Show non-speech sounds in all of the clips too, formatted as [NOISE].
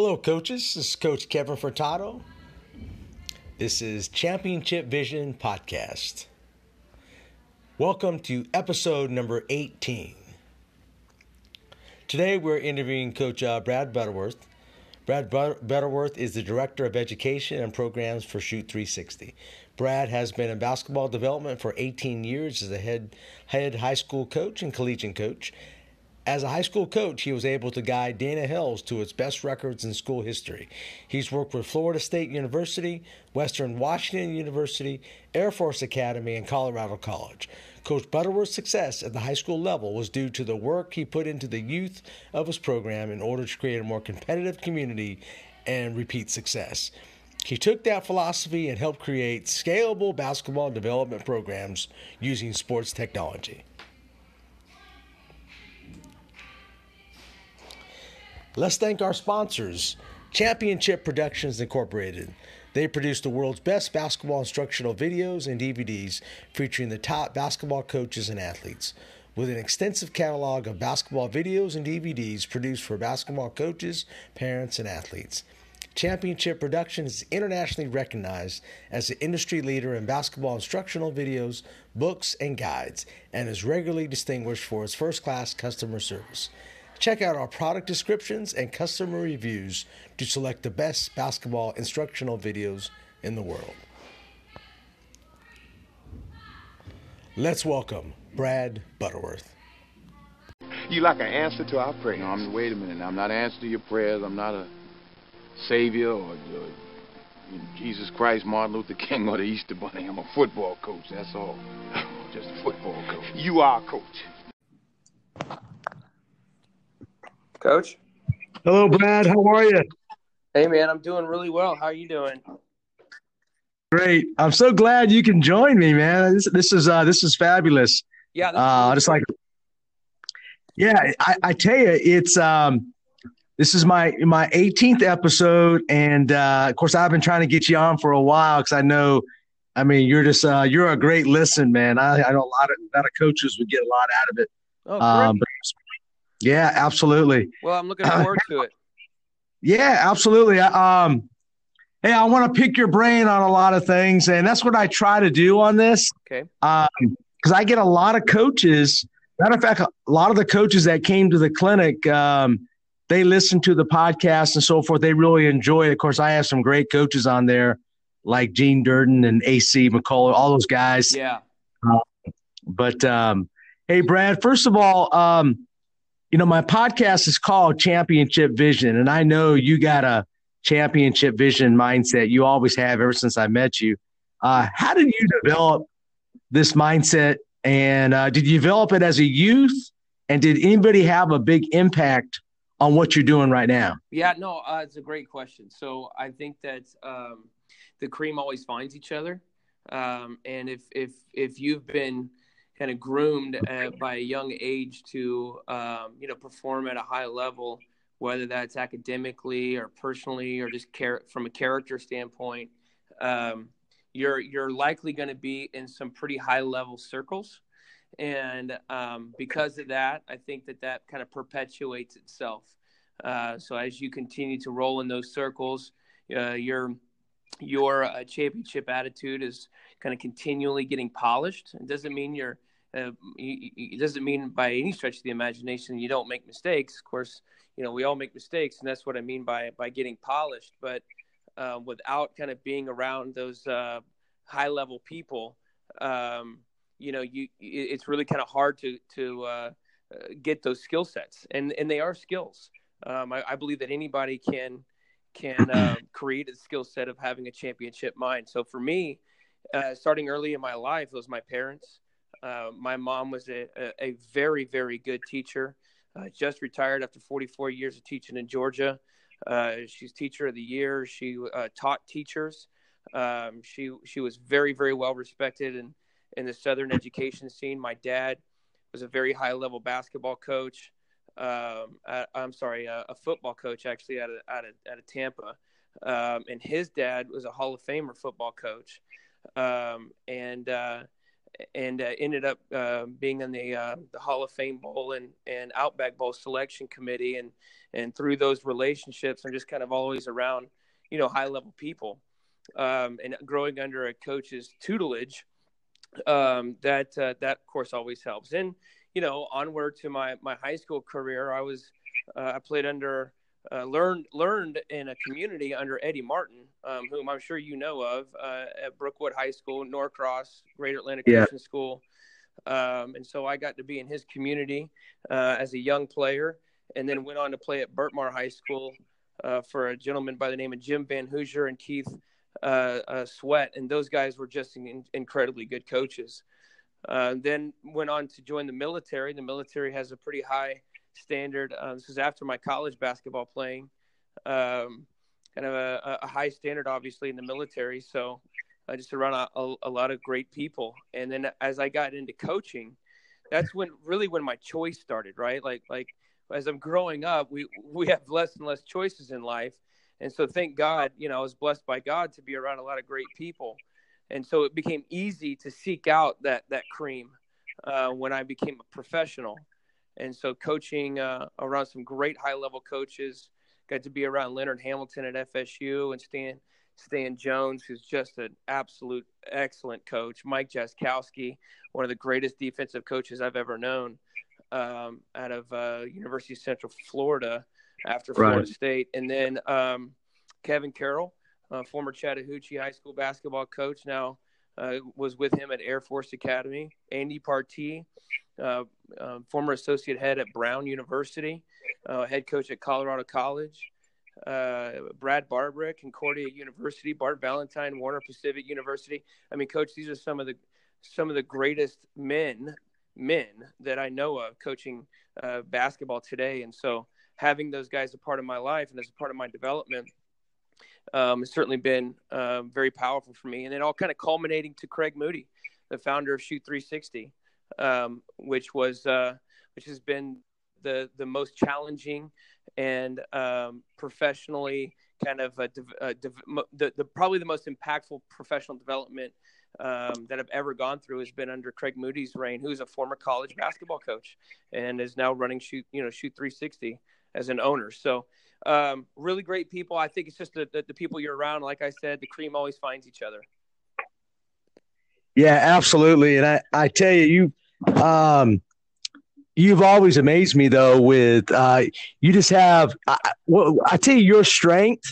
Hello, coaches. This is Coach Kevin Furtado. This is Championship Vision Podcast. Welcome to episode number 18. Today we're interviewing Coach uh, Brad Butterworth. Brad Butterworth is the Director of Education and Programs for Shoot 360. Brad has been in basketball development for 18 years as a head, head high school coach and collegiate coach as a high school coach, he was able to guide Dana Hills to its best records in school history. He's worked with Florida State University, Western Washington University, Air Force Academy, and Colorado College. Coach Butterworth's success at the high school level was due to the work he put into the youth of his program in order to create a more competitive community and repeat success. He took that philosophy and helped create scalable basketball development programs using sports technology. Let's thank our sponsors, Championship Productions Incorporated. They produce the world's best basketball instructional videos and DVDs featuring the top basketball coaches and athletes. With an extensive catalog of basketball videos and DVDs produced for basketball coaches, parents, and athletes. Championship Productions is internationally recognized as the industry leader in basketball instructional videos, books, and guides, and is regularly distinguished for its first class customer service. Check out our product descriptions and customer reviews to select the best basketball instructional videos in the world. Let's welcome Brad Butterworth. You like an answer to our prayers. No, I'm, wait a minute. I'm not answering to your prayers. I'm not a savior or, or Jesus Christ, Martin Luther King, or the Easter Bunny. I'm a football coach. That's all. [LAUGHS] Just a football coach. You are a coach. Coach? Hello, Brad. How are you? Hey, man, I'm doing really well. How are you doing? Great. I'm so glad you can join me, man. This, this is uh, this is fabulous. Yeah. Uh, just like, yeah, I, I tell you, it's um, this is my my 18th episode, and uh, of course, I've been trying to get you on for a while because I know, I mean, you're just uh, you're a great listen, man. I, I know a lot of a lot of coaches would get a lot out of it. Oh, um, but yeah, absolutely. Well, I'm looking forward to it. [CLEARS THROAT] Yeah, absolutely. Um, hey, I want to pick your brain on a lot of things, and that's what I try to do on this. Okay. Because um, I get a lot of coaches. Matter of fact, a lot of the coaches that came to the clinic, um, they listen to the podcast and so forth. They really enjoy it. Of course, I have some great coaches on there, like Gene Durden and AC McCullough, all those guys. Yeah. Uh, but um, hey, Brad. First of all, um, you know, my podcast is called Championship Vision, and I know you got a championship vision mindset. You always have ever since I met you. Uh, how did you develop this mindset, and uh, did you develop it as a youth? And did anybody have a big impact on what you're doing right now? Yeah, no, uh, it's a great question. So I think that um, the cream always finds each other, um, and if if if you've been kind of groomed at, by a young age to um, you know perform at a high level, whether that's academically or personally or just char- from a character standpoint. Um, you're you're likely going to be in some pretty high level circles, and um, because of that, I think that that kind of perpetuates itself. Uh, so as you continue to roll in those circles, uh, your your uh, championship attitude is kind of continually getting polished. It doesn't mean you're uh, it doesn't mean by any stretch of the imagination you don't make mistakes. Of course, you know we all make mistakes, and that's what I mean by by getting polished. But uh, without kind of being around those uh, high level people, um, you know, you it's really kind of hard to to uh, uh, get those skill sets, and and they are skills. Um, I, I, believe that anybody can can uh, [CLEARS THROAT] create a skill set of having a championship mind. So for me, starting early in my life, it was my parents. Uh, my mom was a, a, very, very good teacher. Uh, just retired after 44 years of teaching in Georgia. Uh, she's teacher of the year. She uh, taught teachers. Um, she she was very very well respected in in the Southern education scene. My dad was a very high level basketball coach. Um, at, I'm sorry, a, a, football coach actually out of out of, out of Tampa, um, and his dad was a Hall of Famer football coach, um, and uh, and uh, ended up uh, being in the uh, the Hall of Fame Bowl and and Outback Bowl selection committee, and and through those relationships, are just kind of always around, you know, high level people, um, and growing under a coach's tutelage um, that uh, that course always helps. And you know, onward to my my high school career, I was uh, I played under uh, learned learned in a community under Eddie Martin, um, whom I'm sure you know of uh, at Brookwood High School, Norcross, Greater Atlanta yeah. Christian School. Um, and so I got to be in his community uh, as a young player, and then went on to play at Berkmar High School uh, for a gentleman by the name of Jim Van Hoosier and Keith uh, uh, Sweat, and those guys were just in, incredibly good coaches. Uh, then went on to join the military. The military has a pretty high standard. Uh, this was after my college basketball playing, um, kind of a, a, high standard, obviously in the military. So I just around a, a, a lot of great people. And then as I got into coaching, that's when really when my choice started. Right, like like as I'm growing up, we we have less and less choices in life and so thank God, you know, I was blessed by God to be around a lot of great people. And so it became easy to seek out that that cream uh, when I became a professional. And so coaching uh, around some great high level coaches, got to be around Leonard Hamilton at FSU and Stan Stan Jones, who's just an absolute excellent coach. Mike Jaskulski, one of the greatest defensive coaches I've ever known, um, out of uh, University of Central Florida after Florida right. State, and then um, Kevin Carroll, uh, former Chattahoochee High School basketball coach, now uh, was with him at Air Force Academy. Andy Partee, uh, um, former associate head at Brown University, uh, head coach at Colorado College. Uh, Brad Barbrick, Concordia University, Bart Valentine, Warner Pacific University. I mean, coach, these are some of the some of the greatest men men that I know of coaching uh, basketball today, and so having those guys a part of my life and as a part of my development um, has certainly been uh, very powerful for me. And it all kind of culminating to Craig Moody, the founder of Shoot 360, um, which was uh, which has been the the most challenging and um, professionally kind of a, a, the, the probably the most impactful professional development um, that I've ever gone through has been under Craig Moody's reign, who's a former college basketball coach and is now running shoot you know shoot 360 as an owner. So, um, really great people. I think it's just the, the, the people you're around. Like I said, the cream always finds each other. Yeah, absolutely. And I, I tell you, you, um, you've always amazed me though with, uh, you just have, I, well, I tell you, your strength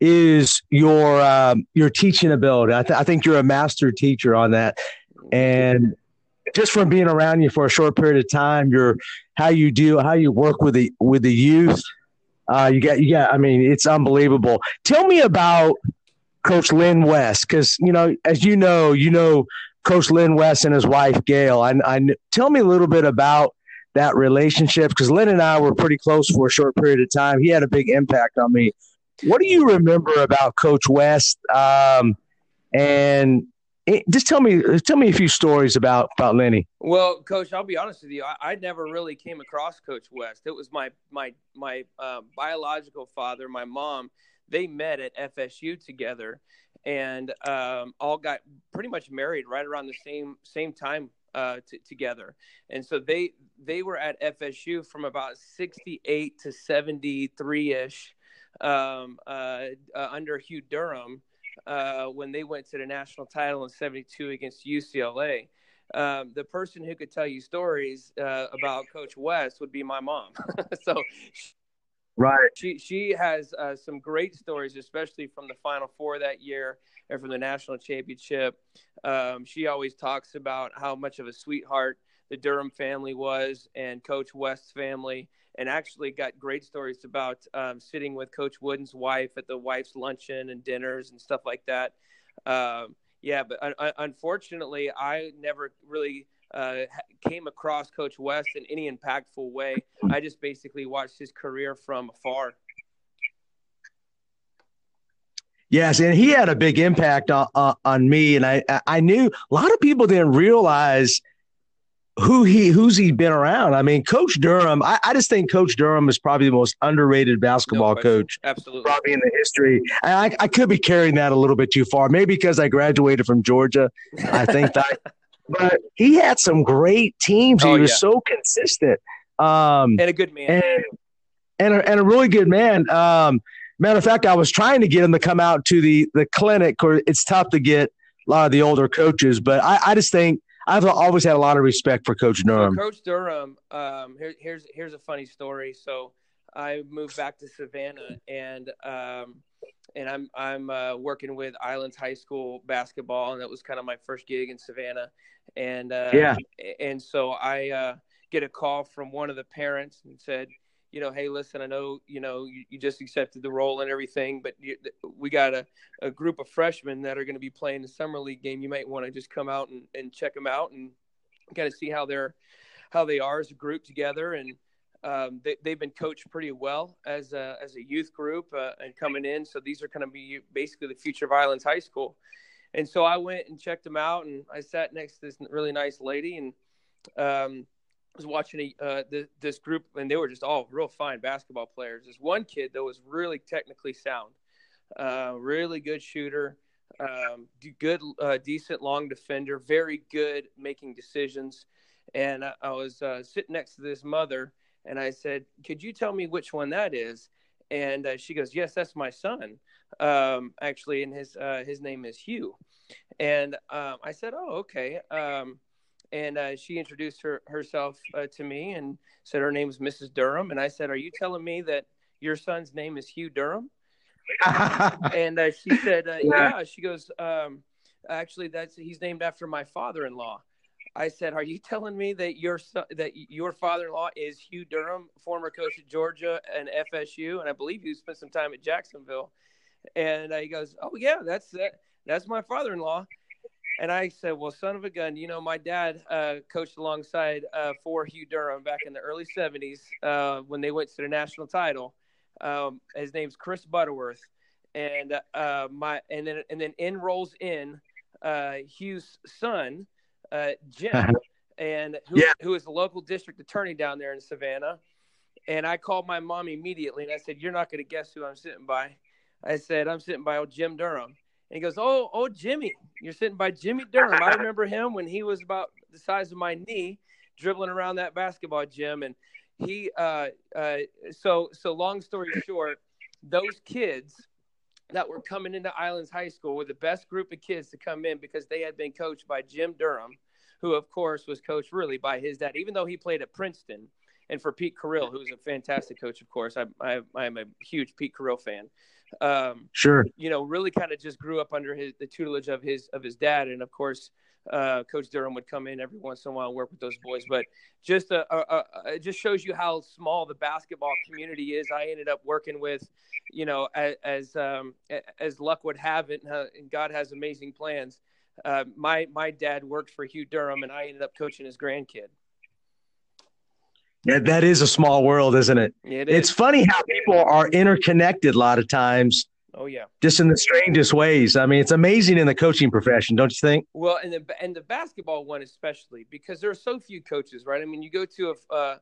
is your, um, your teaching ability. I, th- I think you're a master teacher on that. And just from being around you for a short period of time, your how you do how you work with the with the youth. Uh, you got you got. I mean, it's unbelievable. Tell me about Coach Lynn West, because you know, as you know, you know Coach Lynn West and his wife Gail. I, I tell me a little bit about that relationship because Lynn and I were pretty close for a short period of time. He had a big impact on me. What do you remember about Coach West? Um, and just tell me tell me a few stories about about Lenny. Well, Coach, I'll be honest with you. I, I never really came across Coach West. It was my my my uh, biological father, my mom. They met at FSU together, and um, all got pretty much married right around the same same time uh, t- together. And so they they were at FSU from about sixty eight to seventy three ish um, uh, uh under Hugh Durham uh, when they went to the national title in 72 against UCLA. Um, the person who could tell you stories uh, about Coach West would be my mom. [LAUGHS] so, right, she she has uh, some great stories, especially from the Final Four that year and from the national championship. Um, she always talks about how much of a sweetheart the Durham family was and Coach West's family and actually got great stories about um, sitting with Coach Wooden's wife at the wife's luncheon and dinners and stuff like that. Um, yeah, but un- unfortunately, I never really uh, came across Coach West in any impactful way. I just basically watched his career from afar. Yes, and he had a big impact on, on, on me, and I I knew a lot of people didn't realize who he who's he been around. I mean, Coach Durham. I, I just think Coach Durham is probably the most underrated basketball No coach Absolutely. probably in the history. And I, I could be carrying that a little bit too far, maybe because I graduated from Georgia. I think that, [LAUGHS] but he had some great teams. Oh, he was yeah. so consistent. Um, And a good man. and and a, and a really good man. Um, matter of fact, I was trying to get him to come out to the the clinic. Or it's tough to get a lot of the older coaches, but I, I just think I've always had a lot of respect for Coach So Durham. Coach Durham, um, here, here's here's a funny story. So I moved back to Savannah, and um, and I'm I'm uh, working with Islands High School basketball, and that was kind of my first gig in Savannah. And uh, Yeah. and so I uh, get a call from one of the parents and said, you know, hey, listen, I know you know you, you just accepted the role and everything, but you, we got a, a group of freshmen that are going to be playing the summer league game. You might want to just come out and, and check them out and kind of see how they're how they are as a group together and um, they, they've been coached pretty well as a, as a youth group uh, and coming in. So these are going to be basically the future of islands high school. And so i went and checked them out and i sat next to this really nice lady and um, was watching a, uh, th- this group and they were just all real fine basketball players. This one kid though was really technically sound. Uh, really good shooter um, good, uh, decent long defender, very good making decisions. And I, I was uh, sitting next to this mother, and I said, "Could you tell me which one that is?" And uh, she goes, "Yes, that's my son, um, actually, and his uh, his name is Hugh." And um, I said, "Oh, okay." Um, and uh, she introduced her herself uh, to me and said her name is Mrs. Durham. And I said, "Are you telling me that your son's name is Hugh Durham?" [LAUGHS] and uh, she said, uh, "Yeah." She goes, um, "Actually, that's he's named after my father-in-law." I said, "Are you telling me that your son, that your father-in-law is Hugh Durham, former coach at Georgia and FSU, and I believe you spent some time at Jacksonville?" And uh, he goes, "Oh yeah, that's that, that's my father-in-law." And I said, "Well, son of a gun, you know, my dad uh, coached alongside uh, for Hugh Durham back in the early '70s uh, when they went to the national title." Um, his name's Chris Butterworth, and uh, my and then and then in rolls in uh, Hugh's son, uh, Jim, [LAUGHS] and who, Yeah. who is the local district attorney down there in Savannah. And I called my mom immediately, and I said, "You're not going to guess who I'm sitting by." I said, "I'm sitting by old Jim Durham." And he goes, "Oh, oh, Jimmy, you're sitting by Jimmy Durham. I remember him when he was about the size of my knee, dribbling around that basketball gym." And he, uh, uh, so, so long story short, those kids that were coming into Islands High School were the best group of kids to come in because they had been coached by Jim Durham, who of course was coached really by his dad, even though he played at Princeton. And for Pete Carril, who's a fantastic coach, of course, I, I, I'm a huge Pete Carril fan. Um, sure. you know, really kind of just grew up under his the tutelage of his of his dad, and of course, uh, Coach Durham would come in every once in a while and work with those boys. But just a, a, a, it just shows you how small the basketball community is. I ended up working with, you know, as as, um, as luck would have it, uh, and God has amazing plans. Uh, my my dad worked for Hugh Durham, and I ended up coaching his grandkid. Yeah, that is a small world, isn't it? It It's funny how people are interconnected a lot of times, oh yeah. just in the strangest ways. I mean, it's amazing in the coaching profession, don't you think? Well, and the and the basketball one especially because there are so few coaches, right? I mean, you go to a uh,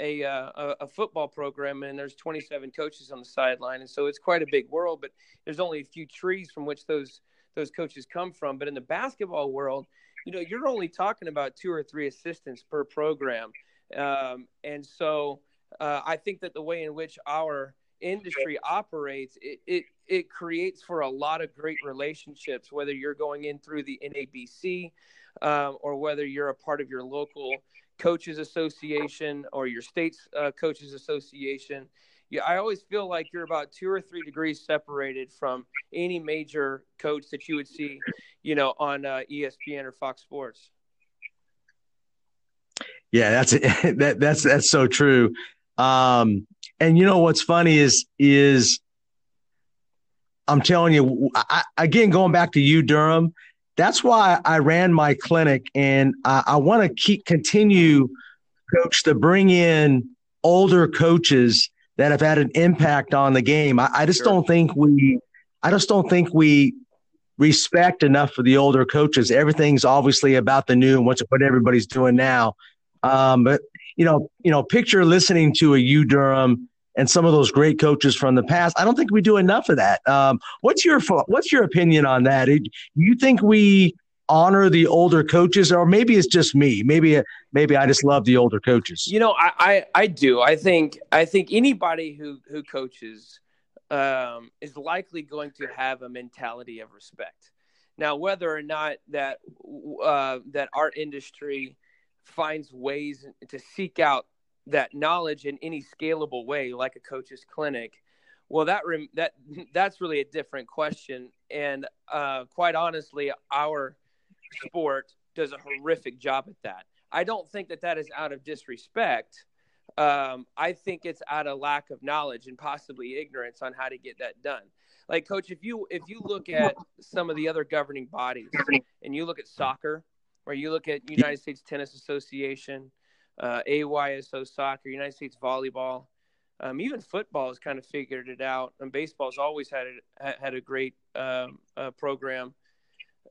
a, uh, a a football program and there's 27 coaches on the sideline, and so it's quite a big world. But there's only a few trees from which those those coaches come from. But in the basketball world, you know, you're only talking about two or three assistants per program, um, and so uh, I think that the way in which our industry operates, it, it it creates for a lot of great relationships. Whether you're going in through the NABC, um, or whether you're a part of your local coaches association or your state's uh, coaches association. Yeah, I always feel like you're about two or three degrees separated from any major coach that you would see, you know, on uh, ESPN or Fox Sports. Yeah, that's [LAUGHS] that that's that's so true. Um, and you know what's funny is is I'm telling you I, again going back to Hugh Durham. That's why I ran my clinic, and I, I want to keep continue, coach, to bring in older coaches that have had an impact on the game. I, I just Sure. don't think we I just don't think we respect enough for the older coaches. Everything's obviously about the new and what's what everybody's doing now. Um, but you know, you know, picture listening to a Hugh Durham and some of those great coaches from the past. I don't think we do enough of that. Um, what's your what's your opinion on that? Do you think we honor the older coaches, or maybe it's just me? Maybe maybe I just love the older coaches. You know, I I, I do. I think I think anybody who who coaches um, is likely going to have a mentality of respect. Now, whether or not that uh, that our industry finds ways to seek out that knowledge in any scalable way, like a coach's clinic, well, that rem- that [LAUGHS] that's really a different question. And uh, quite honestly, our sport does a horrific job at that. I don't think that that is out of disrespect. Um, I think it's out of lack of knowledge and possibly ignorance on how to get that done. Like, coach, if you if you look at some of the other governing bodies and you look at soccer, or you look at United States Tennis Association, uh, AYSO soccer, United States volleyball, um, even football has kind of figured it out, and baseball's always had a, had a great um, uh, program.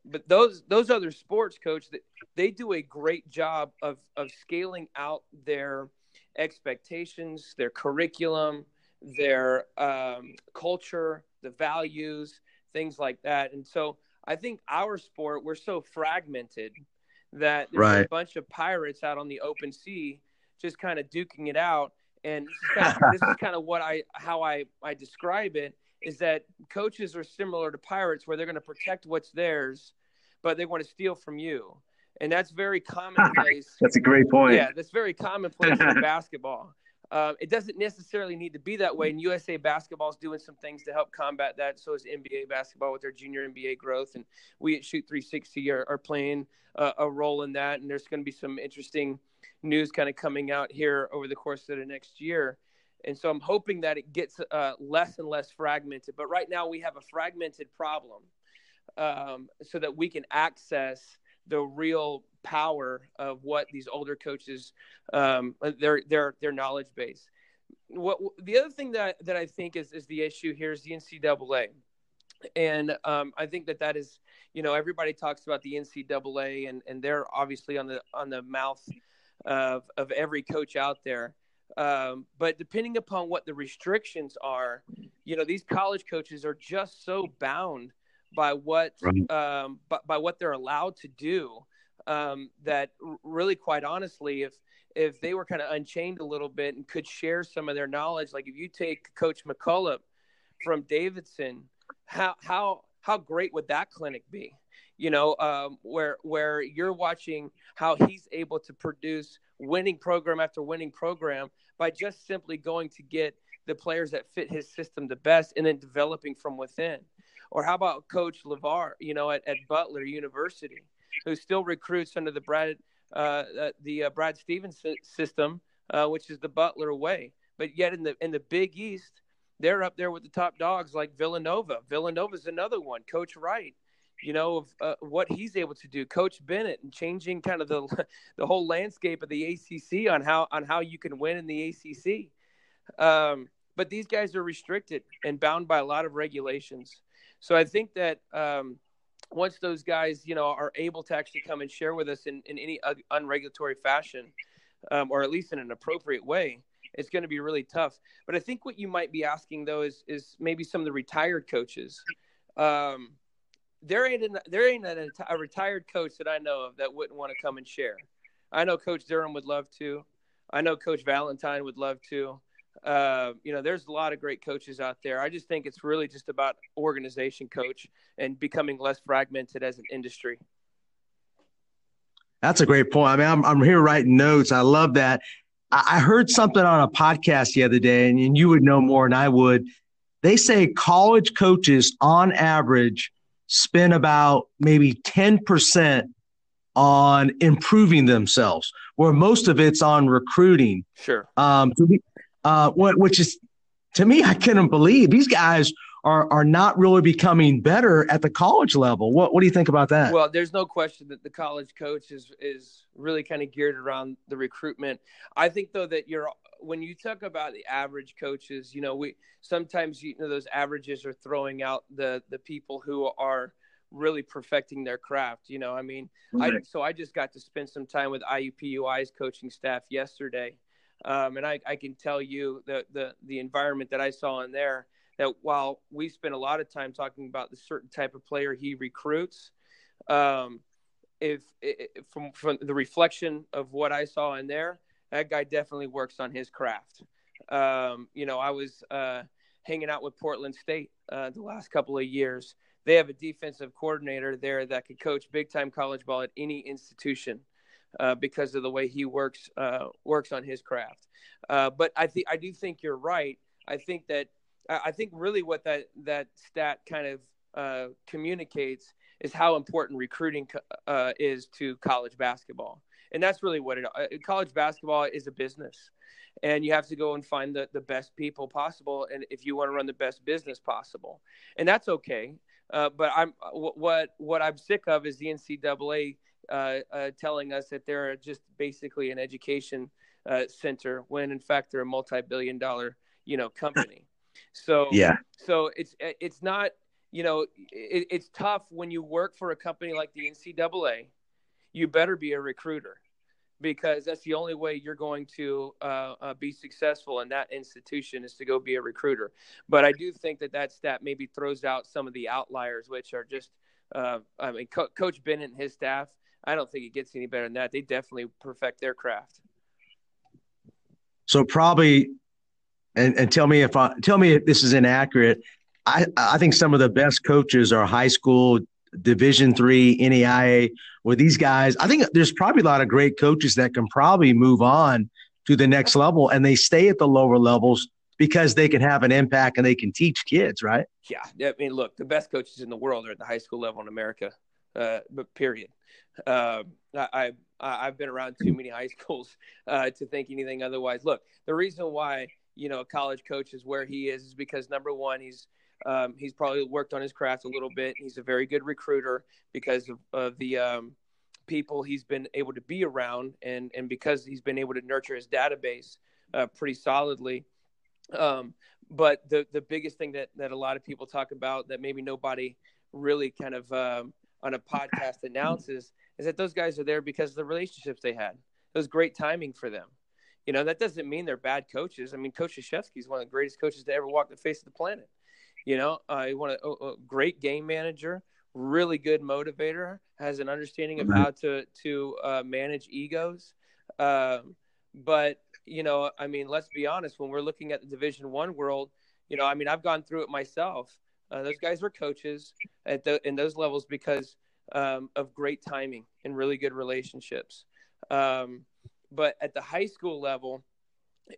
But those those other sports, coach, they do a great job of of scaling out their expectations, their curriculum, their um, culture, the values, things like that. And so I think our sport, we're so fragmented that there's right. a bunch of pirates out on the open sea just kind of duking it out. And this is, kind of, this is [LAUGHS] kind of what I how I, I describe it is that coaches are similar to pirates where they're going to protect what's theirs, but they want to steal from you and that's very [LAUGHS] commonplace. that's a great point. Yeah, that's very commonplace in [LAUGHS] basketball. Uh, it doesn't necessarily need to be that way. And USA basketball is doing some things to help combat that. So is NBA basketball with their junior NBA growth, and we at Shoot 360 are, are playing a, a role in that. And there's going to be some interesting news kind of coming out here over the course of the next year. And so I'm hoping that it gets uh, less and less fragmented. But right now we have a fragmented problem, um, so that we can access the real power of what these older coaches um, their their their knowledge base. What the other thing that that I think is is the issue here is the NCAA, and um, I think that that is you know everybody talks about the NCAA and and they're obviously on the on the mouth of of every coach out there. Um, but depending upon what the restrictions are, you know, these college coaches are just so bound by what right. um, by, by, what they're allowed to do. Um, that really, quite honestly, if if they were kind of unchained a little bit and could share some of their knowledge, like if you take Coach McKillop from Davidson, how how how great would that clinic be? You know, um, where where you're watching how he's able to produce winning program after winning program by just simply going to get the players that fit his system the best and then developing from within. Or how about Coach LaVall, you know, at, at Butler University, who still recruits under the Brad uh, uh, the uh, Brad Stevens system, uh, which is the Butler way. But yet in the in the Big East, they're up there with the top dogs like Villanova. Villanova's another one. Coach Wright, you know, of uh, what he's able to do. Coach Bennett and changing kind of the [LAUGHS] the whole landscape of the ACC on how on how you can win in the ACC. Um, but these guys are restricted and bound by a lot of regulations. So I think that um, once those guys, you know, are able to actually come and share with us in, in any unregulatory fashion, um, or at least in an appropriate way, it's going to be really tough. But I think what you might be asking though is is maybe some of the retired coaches. Um, there ain't an, there ain't a, a retired coach that I know of that wouldn't want to come and share. I know Coach Durham would love to. I know Coach Valentine would love to. Uh, you know, there's a lot of great coaches out there. I just think it's really just about organization, coach, and becoming less fragmented as an industry. That's a great point. I mean, I'm, I'm here writing notes. I love that. I heard something on a podcast the other day, and, and you would know more than I would. They say college coaches, on average, spend about maybe 10% on improving themselves, where most of it's on recruiting. Sure. Um, uh, which is to me, I couldn't believe these guys are are not really becoming better at the college level. What what do you think about that? Well, there's no question that the college coach is is really kind of geared around the recruitment. I think though that you're when you talk about the average coaches, you know, we sometimes you know those averages are throwing out the the people who are really perfecting their craft. You know, I mean, right. I so I just got to spend some time with IUPUI's coaching staff yesterday, um, and I, I can tell you the the the environment that I saw in there. That while we spent a lot of time talking about the certain type of player he recruits, um, if, if from from the reflection of what I saw in there, that guy definitely works on his craft. Um, you know, I was uh, hanging out with Portland State uh, the last couple of years. They have a defensive coordinator there that could coach big time college ball at any institution uh, because of the way he works uh, works on his craft. Uh, but I think I do think you're right. I think that I think really what that that stat kind of uh, communicates is how important recruiting is to college basketball and that's really what it uh, college basketball is a business and you have to go and find the, the best people possible and if you want to run the best business possible and that's okay uh, but i'm uh, what what i'm sick of is the ncaa uh, uh, telling us that they're just basically an education uh, center when in fact they're a multi-billion dollar you know company [LAUGHS] so yeah so it's it's not you know it, it's tough when you work for a company like the ncaa you better be a recruiter because that's the only way you're going to uh, uh, be successful in that institution is to go be a recruiter. But I do think that that stat maybe throws out some of the outliers, which are just, uh, I mean, Co- Coach Bennett and his staff. I don't think it gets any better than that. They definitely perfect their craft. So probably, and, and tell me if I tell me if this is inaccurate. I I think some of the best coaches are high school Division three, NAIA, where these guys, I think there's probably a lot of great coaches that can probably move on to the next level and they stay at the lower levels because they can have an impact and they can teach kids, right? Yeah. I mean, look, the best coaches in the world are at the high school level in America, uh, but period. Uh, I, I, have been around too many high [LAUGHS] schools uh, to think anything otherwise. Look, the reason why, you know, a college coach is where he is is because number one, he's um, he's probably worked on his craft a little bit. He's a very good recruiter because of, of the um, people he's been able to be around, and and because he's been able to nurture his database uh, pretty solidly. Um, but the the biggest thing that that a lot of people talk about that maybe nobody really kind of um, on a podcast announces is that those guys are there because of the relationships they had. It was great timing for them. You know, that doesn't mean they're bad coaches. I mean, Coach Krzyzewski is one of the greatest coaches to ever walk the face of the planet. You know, uh, want a, a, great game manager, really good motivator, has an understanding of how to to uh, manage egos. Um, but you know, I mean, let's be honest. When we're looking at the Division One world, you know, I mean, I've gone through it myself. Uh, those guys were coaches at the, in those levels because um, of great timing and really good relationships. Um, but at the high school level,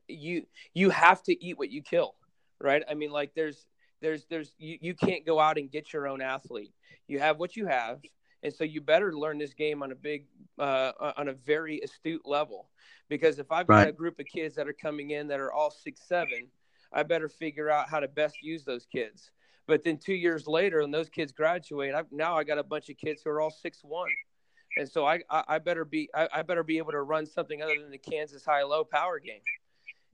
you you have to eat what you kill, right? I mean, like there's there's there's you, you can't go out and get your own athlete. You have what you have, and so you better learn this game on a big uh, on a very astute level. Because if I've got a group of kids that are coming in that are all six seven, I better figure out how to best use those kids. But then two years later, when those kids graduate, I've, now I got a bunch of kids who are all six one, and so I, I, I better be I, I, better be able to run something other than the Kansas high low power game,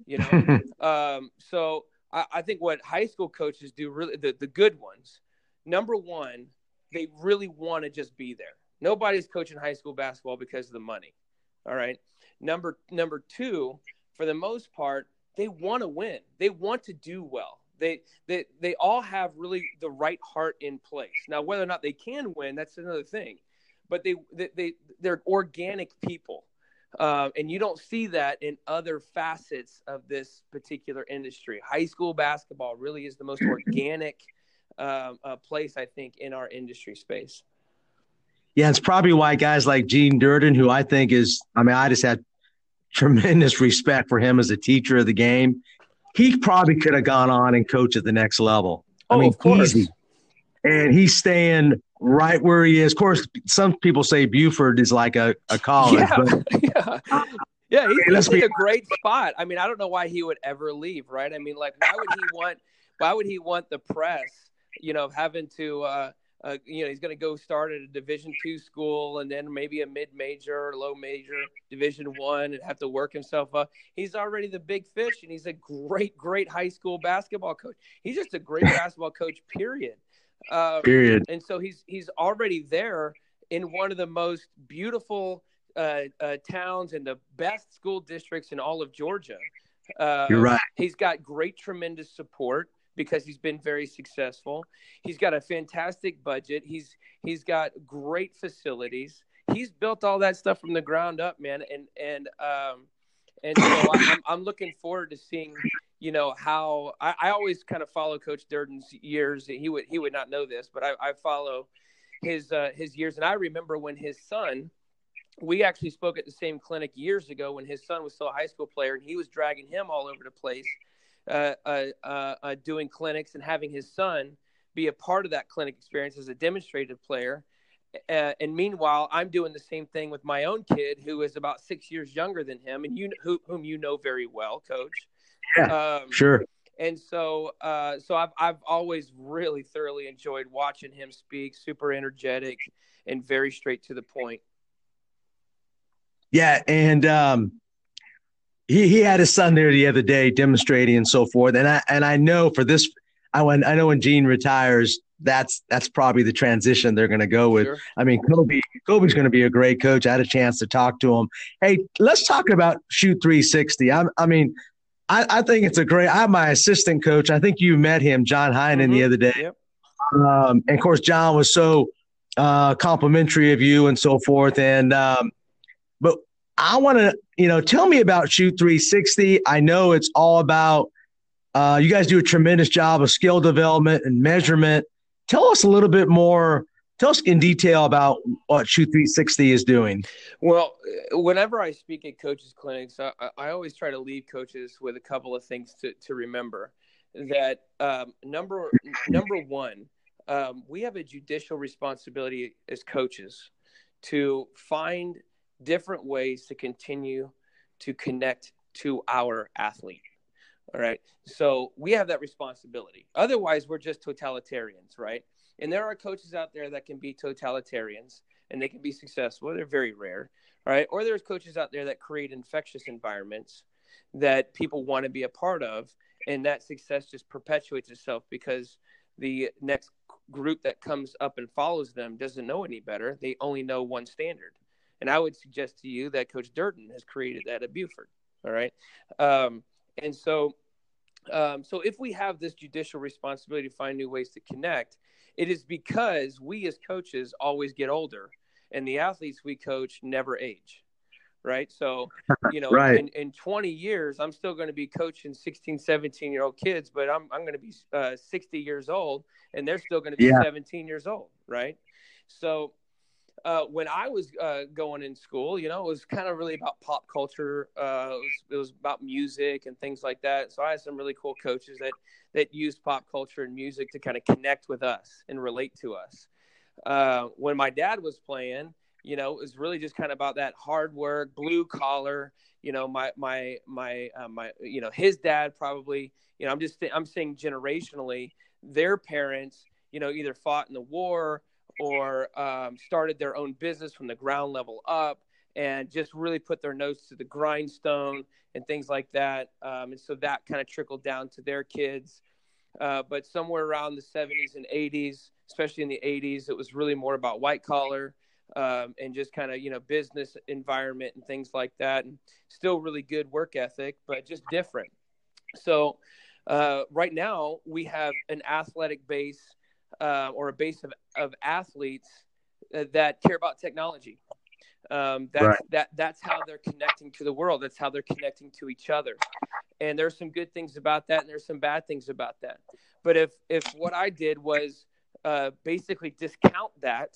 you know. [LAUGHS] um, so I, I think what high school coaches do really the, the good ones, number one, they really want to just be there. Nobody's coaching high school basketball because of the money. All right. Number number two, for the most part, they want to win. They want to do well. They they they all have really the right heart in place. Now, whether or not they can win, that's another thing. But they they, they they're organic people. Uh, and you don't see that in other facets of this particular industry. High school basketball really is the most [CLEARS THROAT] organic um, uh, place, I think, in our industry space. Yeah, it's probably why guys like Gene Durden, who I think is, I mean, I just had tremendous [LAUGHS] respect for him as a teacher of the game. He probably could have gone on and coached at the next level. Oh, I mean, easy. And he's staying right where he is. Of course, some people say Buford is like a, a college. Yeah, but, [LAUGHS] yeah. yeah he's, he's in a great spot. I mean, I don't know why he would ever leave, right? I mean, like, why would he want? Why would he want the press? You know, having to uh, uh, you know, he's going to go start at a Division two school and then maybe a mid major or low major Division one and have to work himself up. He's already the big fish, and he's a great, great high school basketball coach. He's just a great [LAUGHS] basketball coach. Period. Um, period. And so he's he's already there in one of the most beautiful uh, uh, towns and the best school districts in all of Georgia. Uh, You're right. He's got great, tremendous support because he's been very successful. He's got a fantastic budget. He's he's got great facilities. He's built all that stuff from the ground up, man. And and um, and so I'm, I'm looking forward to seeing, you know, how I, I always kind of follow Coach Durden's years. He would he would not know this, but I, I follow his uh, his years. And I remember when his son, we actually spoke at the same clinic years ago when his son was still a high school player, and he was dragging him all over the place doing clinics and having his son be a part of that clinic experience as a demonstrated player. Uh, and meanwhile, I'm doing the same thing with my own kid, who is about six years younger than him, and you, who, whom you know very well, Coach. Yeah, um, sure. And so, uh, so I've I've always really thoroughly enjoyed watching him speak. Super energetic and very straight to the point. Yeah, and um, he, he had his son there the other day demonstrating and so forth. And I and I know for this, I when I know when Gene retires, that's that's probably the transition they're going to go with. Sure. I mean, Kobe Kobe's going to be a great coach. I had a chance to talk to him. Hey, let's talk about shoot 360. I, I mean, I, I think it's a great. I'm my assistant coach. I think you met him, John Heinen, mm-hmm. the other day. Yep. Um, and of course, John was so uh, complimentary of you and so forth. And um, but I want to, you know, tell me about Shoot 360. I know it's all about, uh, you guys do a tremendous job of skill development and measurement. Tell us a little bit more. Tell us in detail about what Shoot 360 is doing. Well, whenever I speak at coaches' clinics, I, I always try to leave coaches with a couple of things to, to remember. That um, number number one, um, we have a judicial responsibility as coaches to find – different ways to continue to connect to our athlete. All right. So we have that responsibility. Otherwise, we're just totalitarians, right? And there are coaches out there that can be totalitarians and they can be successful. They're very rare, right? Or there's coaches out there that create infectious environments that people want to be a part of. And that success just perpetuates itself because the next group that comes up and follows them doesn't know any better. They only know one standard. And I would suggest to you that Coach Durden has created that at Buford. All right. Um, and so, um, so if we have this judicial responsibility to find new ways to connect, it is because we as coaches always get older and the athletes we coach never age. Right. So, [LAUGHS] you know, right. in, in 20 years, I'm still going to be coaching 16, 17 year old kids, but I'm, I'm going to be uh, 60 years old and they're still going to be yeah. 17 years old. Right. So, uh, when I was uh, going in school, you know, it was kind of really about pop culture. Uh, it, was, it, was, about music and things like that. So I had some really cool coaches that that used pop culture and music to kind of connect with us and relate to us. Uh, when my dad was playing, you know, it was really just kind of about that hard work, blue collar. You know, my my my uh, my, you know, his dad probably. You know, I'm just I'm saying generationally, their parents, you know, either fought in the war or um, started their own business from the ground level up and just really put their nose to the grindstone and things like that. Um, and so that kind of trickled down to their kids. Uh, but somewhere around the 70s and 80s, especially in the 80s, it was really more about white collar um, and just kind of, you know, business environment and things like that. And still really good work ethic, but just different. So uh, right now, we have an athletic base uh, or a base of, of athletes uh, that care about technology. Um, that's, right. that, that's how they're connecting to the world. That's how they're connecting to each other. And there's some good things about that, and there's some bad things about that. But if if what I did was uh, basically discount that,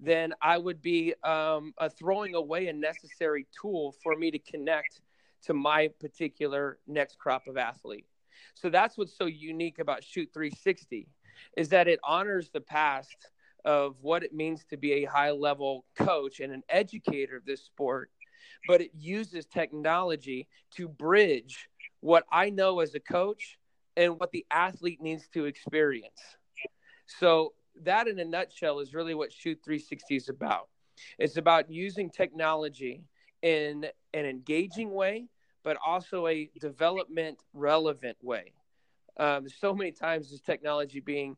then I would be um, uh, throwing away a necessary tool for me to connect to my particular next crop of athlete. So that's what's so unique about Shoot 360 is that it honors the past of what it means to be a high level coach and an educator of this sport, but it uses technology to bridge what I know as a coach and what the athlete needs to experience. So that in a nutshell is really what Shoot 360 is about. It's about using technology in an engaging way, but also a development relevant way. Um, so many times this technology being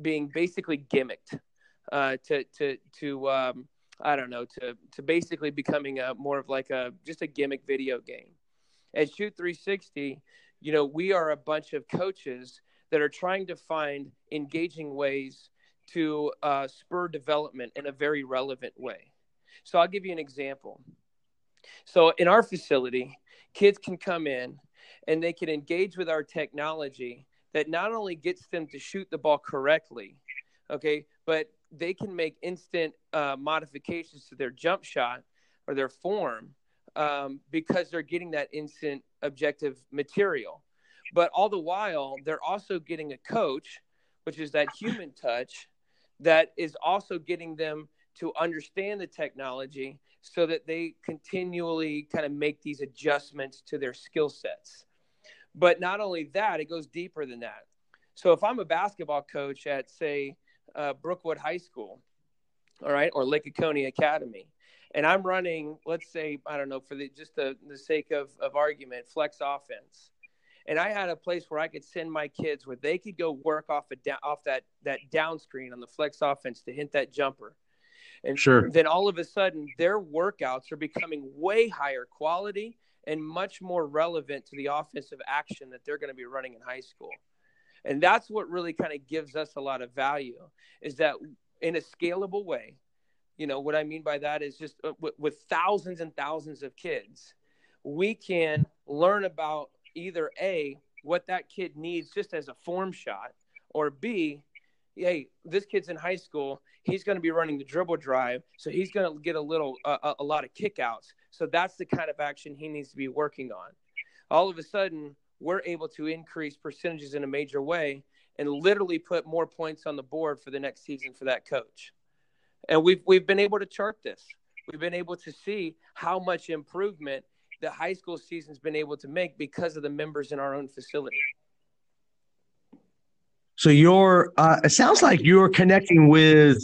being basically gimmicked uh, to to to um, I don't know to to basically becoming a more of like a just a gimmick video game. At Shoot 360, you know, we are a bunch of coaches that are trying to find engaging ways to uh, spur development in a very relevant way. So I'll give you an example. So in our facility, kids can come in and they can engage with our technology that not only gets them to shoot the ball correctly, okay, but they can make instant uh, modifications to their jump shot or their form um, because they're getting that instant objective material. But all the while, they're also getting a coach, which is that human touch, that is also getting them to understand the technology so that they continually kind of make these adjustments to their skill sets. But not only that, it goes deeper than that. So if I'm a basketball coach at, say, uh, Brookwood High School, all right, or Lake Oconee Academy, and I'm running, let's say, I don't know, for the just the, the sake of, of argument, flex offense. And I had a place where I could send my kids where they could go work off a da- off that that down screen on the flex offense to hit that jumper. And sure. then all of a sudden their workouts are becoming way higher quality and much more relevant to the offensive action that they're going to be running in high school. And that's what really kind of gives us a lot of value is that in a scalable way, you know, what I mean by that is just uh, with, with thousands and thousands of kids, we can learn about either A, what that kid needs just as a form shot, or B, hey, this kid's in high school. He's going to be running the dribble drive, so he's going to get a little, uh, a lot of kickouts. So that's the kind of action he needs to be working on. All of a sudden, we're able to increase percentages in a major way and literally put more points on the board for the next season for that coach. And we've we've been able to chart this. We've been able to see how much improvement the high school season's been able to make because of the members in our own facility. So you're, uh, it sounds like you're connecting with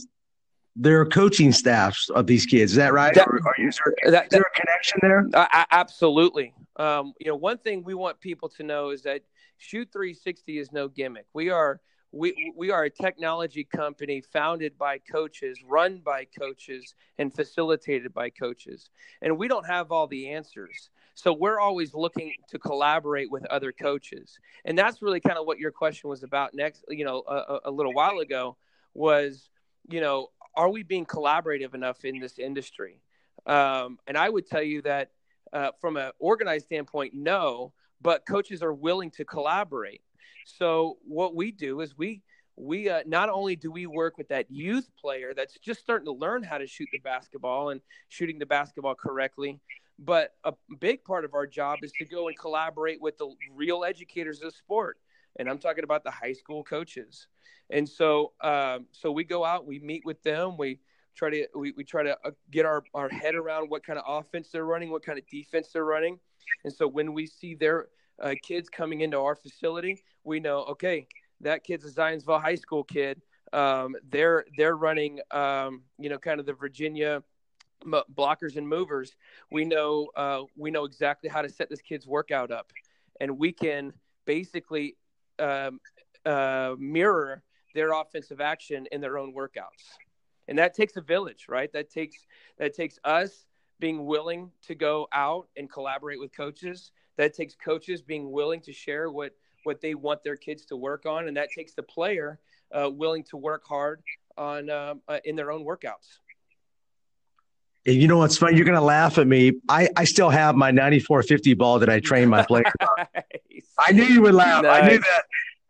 their coaching staffs of these kids. Is that right? That, or, or is, there, that, is there a connection there? Uh, absolutely. Um, you know, one thing we want people to know is that Shoot 360 is no gimmick. We are we we are a technology company founded by coaches, run by coaches, and facilitated by coaches. And we don't have all the answers. So we're always looking to collaborate with other coaches. And that's really kind of what your question was about next, you know, a, a little while ago was, you know, are we being collaborative enough in this industry? Um, and I would tell you that uh, from an organized standpoint, no, but coaches are willing to collaborate. So what we do is we we uh, not only do we work with that youth player that's just starting to learn how to shoot the basketball and shooting the basketball correctly, but a big part of our job is to go and collaborate with the real educators of sport, and I'm talking about the high school coaches. And so, um, so we go out, we meet with them, we try to we, we try to uh, get our, our head around what kind of offense they're running, what kind of defense they're running. And so when we see their uh, kids coming into our facility, we know okay, that kid's a Zionsville High School kid. Um, they're they're running um, you know kind of the Virginia blockers and movers. We know uh, we know exactly how to set this kid's workout up, and we can basically um, uh, mirror their offensive action in their own workouts. And that takes a village, right? That takes that takes us being willing to go out and collaborate with coaches. That takes coaches being willing to share what what they want their kids to work on, and that takes the player uh, willing to work hard on um, uh, in their own workouts. You know what's funny? You're going to laugh at me. I, I still have my 94Fifty ball that I trained my players nice. I knew you would laugh. Nice. I knew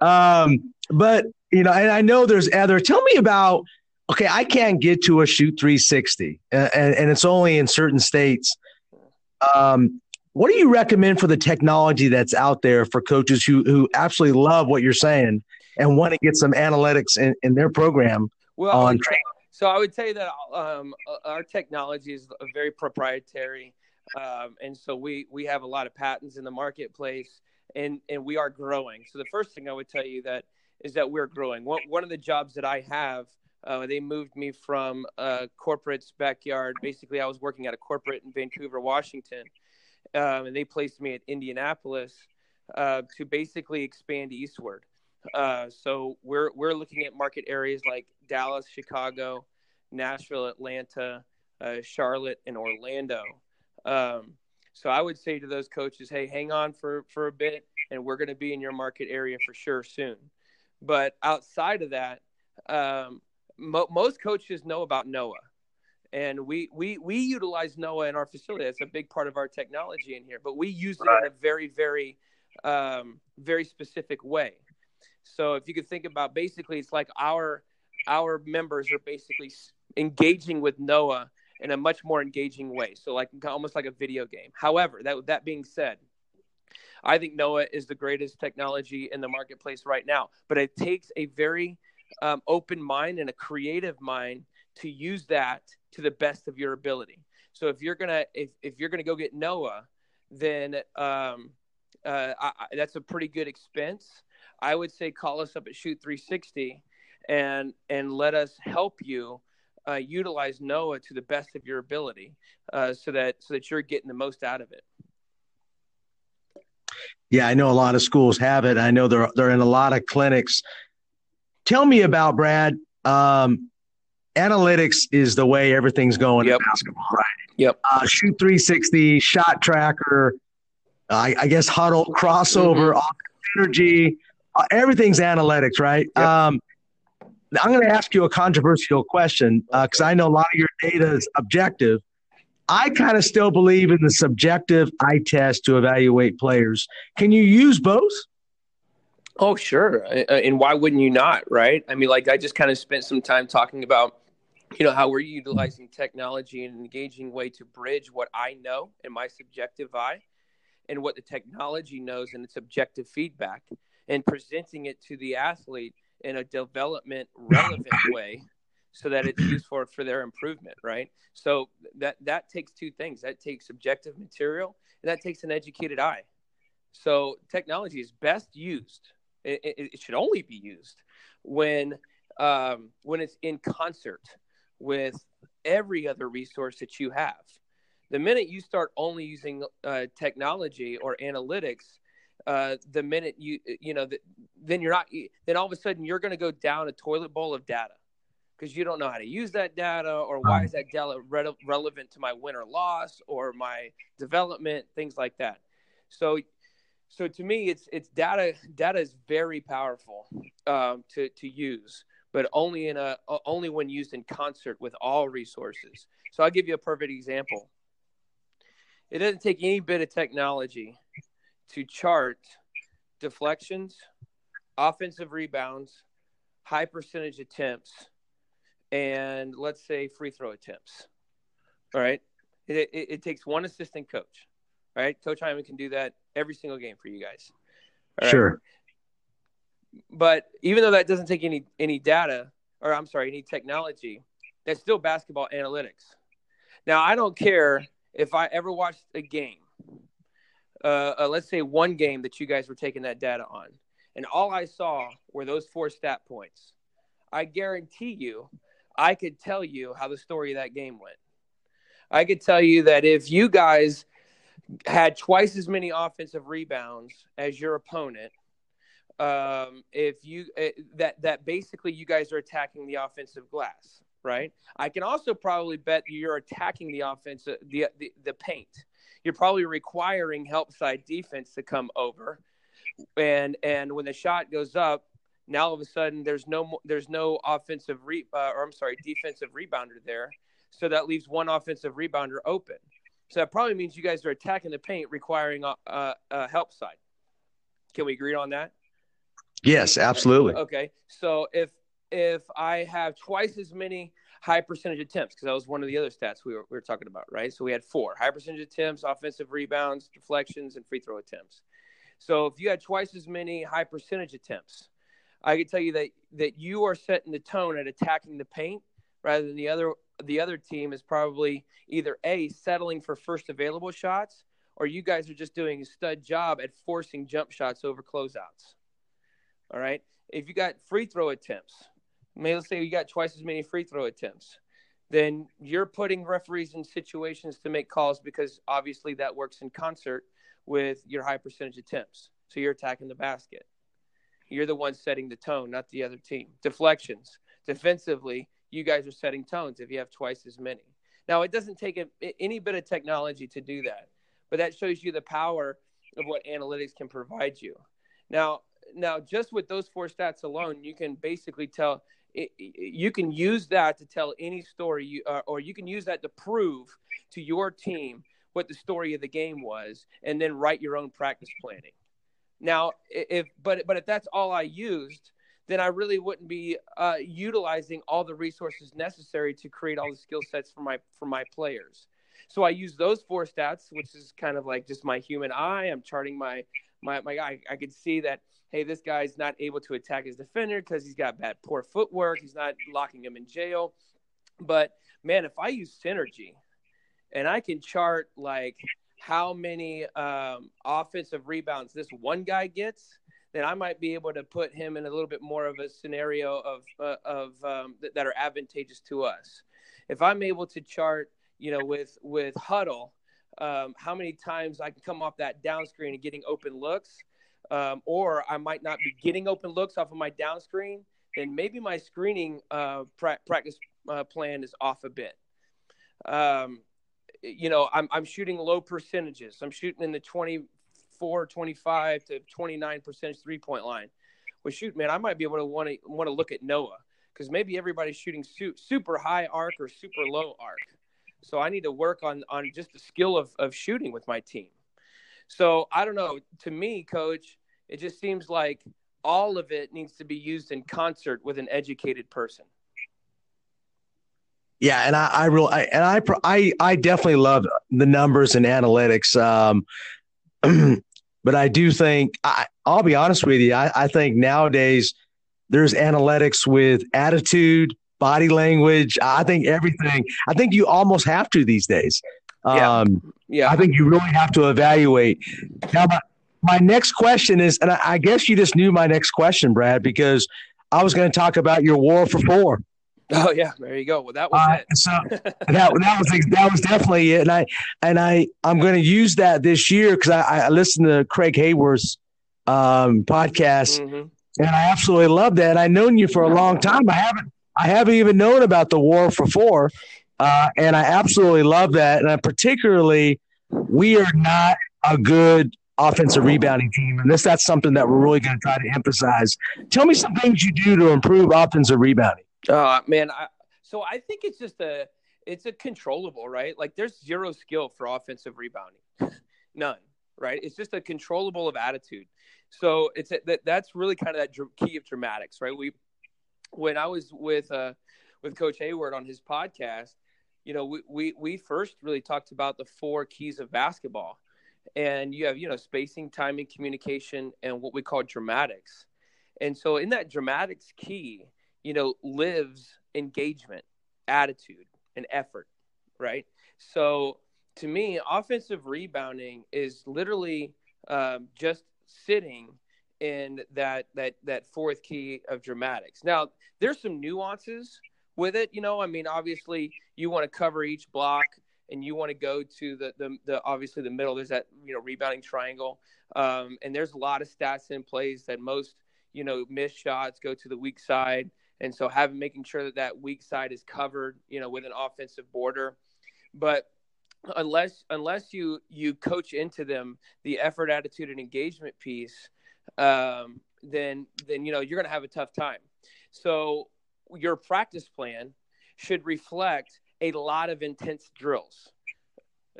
that. Um, but, you know, and I know there's other. Tell me about, okay, I can't get to a shoot 360, and, and it's only in certain states. Um, what do you recommend for the technology that's out there for coaches who, who absolutely love what you're saying and want to get some analytics in, in their program well, on training? So I would say that um, our technology is very proprietary, um, and so we we have a lot of patents in the marketplace, and and we are growing. So the first thing I would tell you that is that we're growing. One one of the jobs that I have Uh, they moved me from a corporate's backyard. Basically, I was working at a corporate in Vancouver, Washington, um, and they placed me at Indianapolis uh, to basically expand eastward. Uh, so we're we're looking at market areas like Dallas, Chicago, Nashville, Atlanta, uh, Charlotte, and Orlando. Um, so I would say to those coaches, hey, hang on for for a bit, and we're going to be in your market area for sure soon. But outside of that, um, mo- most coaches know about Noah, and we we we utilize Noah in our facility. That's a big part of our technology in here, but we use it in a very very um, very specific way. So if you could think about, basically, it's like our our members are basically engaging with Noah in a much more engaging way. So like almost like a video game. However, that that being said, I think Noah is the greatest technology in the marketplace right now. But it takes a very um, open mind and a creative mind to use that to the best of your ability. So if you're gonna if, if you're gonna go get Noah, then um, uh, I, that's a pretty good expense. I would say call us up at Shoot 360 and and let us help you uh, utilize Noah to the best of your ability, uh, so that so that you're getting the most out of it. Yeah, I know a lot of schools have it. I know they're they're in a lot of clinics. Tell me about Brad. Um, analytics is the way everything's going yep. in basketball, right? Yep. Uh, shoot 360, shot tracker, I, I guess Hudl, crossover, mm-hmm. energy, uh, everything's analytics, right? Yep. Um, I'm going to ask you a controversial question because uh, I know a lot of your data is objective. I kind of still believe in the subjective eye test to evaluate players. Can you use both? Oh, sure. And why wouldn't you not, right? I mean, like I just kind of spent some time talking about, you know, how we're utilizing technology in an engaging way to bridge what I know in my subjective eye and what the technology knows in its objective feedback and presenting it to the athlete in a development relevant way so that it's useful for their improvement right? So that that takes two things. That takes subjective material and that takes an educated eye. So technology is best used it, it, it should only be used when um, when it's in concert with every other resource that you have. The minute you start only using uh, technology or analytics uh, the minute you you know the, then you're not then all of a sudden you're going to go down a toilet bowl of data because you don't know how to use that data or why is that data re- relevant to my win or loss or my development things like that. So so to me it's it's data data is very powerful um, to to use but only in a only when used in concert with all resources. So i'll give you a perfect example. It doesn't take any bit of technology to chart deflections, offensive rebounds, high percentage attempts, and let's say free throw attempts. All right. It, it, it takes one assistant coach. All right. Coach Hyman can do that every single game for you guys. Sure. But even though that doesn't take any any data, or I'm sorry, any technology, that's still basketball analytics. Now I don't care if I ever watched a game uh, uh, let's say one game that you guys were taking that data on, and all I saw were those four stat points, I guarantee you, I could tell you how the story of that game went. I could tell you that if you guys had twice as many offensive rebounds as your opponent, um, if you uh, that that basically you guys are attacking the offensive glass, right? I can also probably bet you're attacking the offensive the, the the paint you're probably requiring help side defense to come over. And and when the shot goes up, now all of a sudden there's no there's no offensive re, uh, or I'm sorry defensive rebounder there, so that leaves one offensive rebounder open. So that probably means you guys are attacking the paint, requiring a, a, a help side. Can we agree on that? Yes, absolutely. Okay, so if if I have twice as many high percentage attempts because that was one of the other stats we were, we were talking about, right? So we had four high percentage attempts, offensive rebounds, deflections, and free throw attempts. So if you had twice as many high percentage attempts, I can tell you that that you are setting the tone at attacking the paint rather than the other the other team is probably either a settling for first available shots or you guys are just doing a stud job at forcing jump shots over closeouts. All right. If you got free throw attempts, let's say you got twice as many free throw attempts, then you're putting referees in situations to make calls because obviously that works in concert with your high percentage attempts. So you're attacking the basket. You're the one setting the tone, not the other team. Deflections. Defensively, you guys are setting tones if you have twice as many. Now, it doesn't take a, any bit of technology to do that, but that shows you the power of what analytics can provide you. Now, now just with those four stats alone, you can basically tell it, you can use that to tell any story, you, uh, or you can use that to prove to your team what the story of the game was, and then write your own practice planning. Now, if but but if that's all I used, then I really wouldn't be uh, utilizing all the resources necessary to create all the skill sets for my for my players. So I use those four stats, which is kind of like just my human eye. I'm charting my my my guy. I could see that hey, this guy's not able to attack his defender because he's got bad poor footwork. He's not locking him in jail. But man, if I use synergy and I can chart like how many um, offensive rebounds this one guy gets, then I might be able to put him in a little bit more of a scenario of uh, of um, th- that are advantageous to us. If I'm able to chart, you know, with with Hudl, um, how many times I can come off that down screen and getting open looks, um, or I might not be getting open looks off of my down screen, then maybe my screening uh, pra- practice uh, plan is off a bit. Um, you know, I'm, I'm shooting low percentages. I'm shooting in the 24, 25 to 29 percentage three point line. Well, shoot, man, I might be able to want to want to look at Noah because maybe everybody's shooting su- super high arc or super low arc. So I need to work on on just the skill of of shooting with my team. So I don't know. To me, coach, it just seems like all of it needs to be used in concert with an educated person. Yeah, and I, I really, I, and I, I, I definitely love the numbers and analytics. Um, [CLEARS THROAT] but I do think, I, I'll be honest with you, I, I think nowadays there's analytics with attitude, body language. I think everything. I think you almost have to these days. Yeah. Um, yeah. I think you really have to evaluate. Now, my, my next question is, and I, I guess you just knew my next question, Brad, because I was going to talk about your war for four. Oh yeah, there you go. Well, that was uh, it. So [LAUGHS] that that was that was definitely it, and I and I I'm going to use that this year because I, I listened to Craig Hayworth's um, podcast, mm-hmm. and I absolutely love that. And I've known you for a long time. I haven't I haven't even known about the War for Four, uh, and I absolutely love that. And I particularly, we are not a good offensive rebounding team, and this that's something that we're really going to try to emphasize. Tell me some things you do to improve offensive rebounding. Uh, man, I, so I think it's just a it's a controllable, right? Like there's zero skill for offensive rebounding, [LAUGHS] none, right? It's just a controllable of attitude. So it's a, that that's really kind of that dr- key of dramatics, right? We when I was with uh with Coach Hayward on his podcast, you know, we we we first really talked about the four keys of basketball, and you have you know spacing, timing, communication, and what we call dramatics. And so in that dramatics key, you know, lives engagement, attitude, and effort, right? So to me, offensive rebounding is literally um, just sitting in that that that fourth key of dramatics. Now, there's some nuances with it. You know, I mean, obviously, you want to cover each block and you want to go to the, the, the obviously the middle. There's that you know rebounding triangle, um, and there's a lot of stats in place that most you know missed shots go to the weak side. And so having making sure that that weak side is covered, you know, with an offensive border. But unless unless you you coach into them the effort, attitude, and engagement piece, um, then then you know you're going to have a tough time. So your practice plan should reflect a lot of intense drills.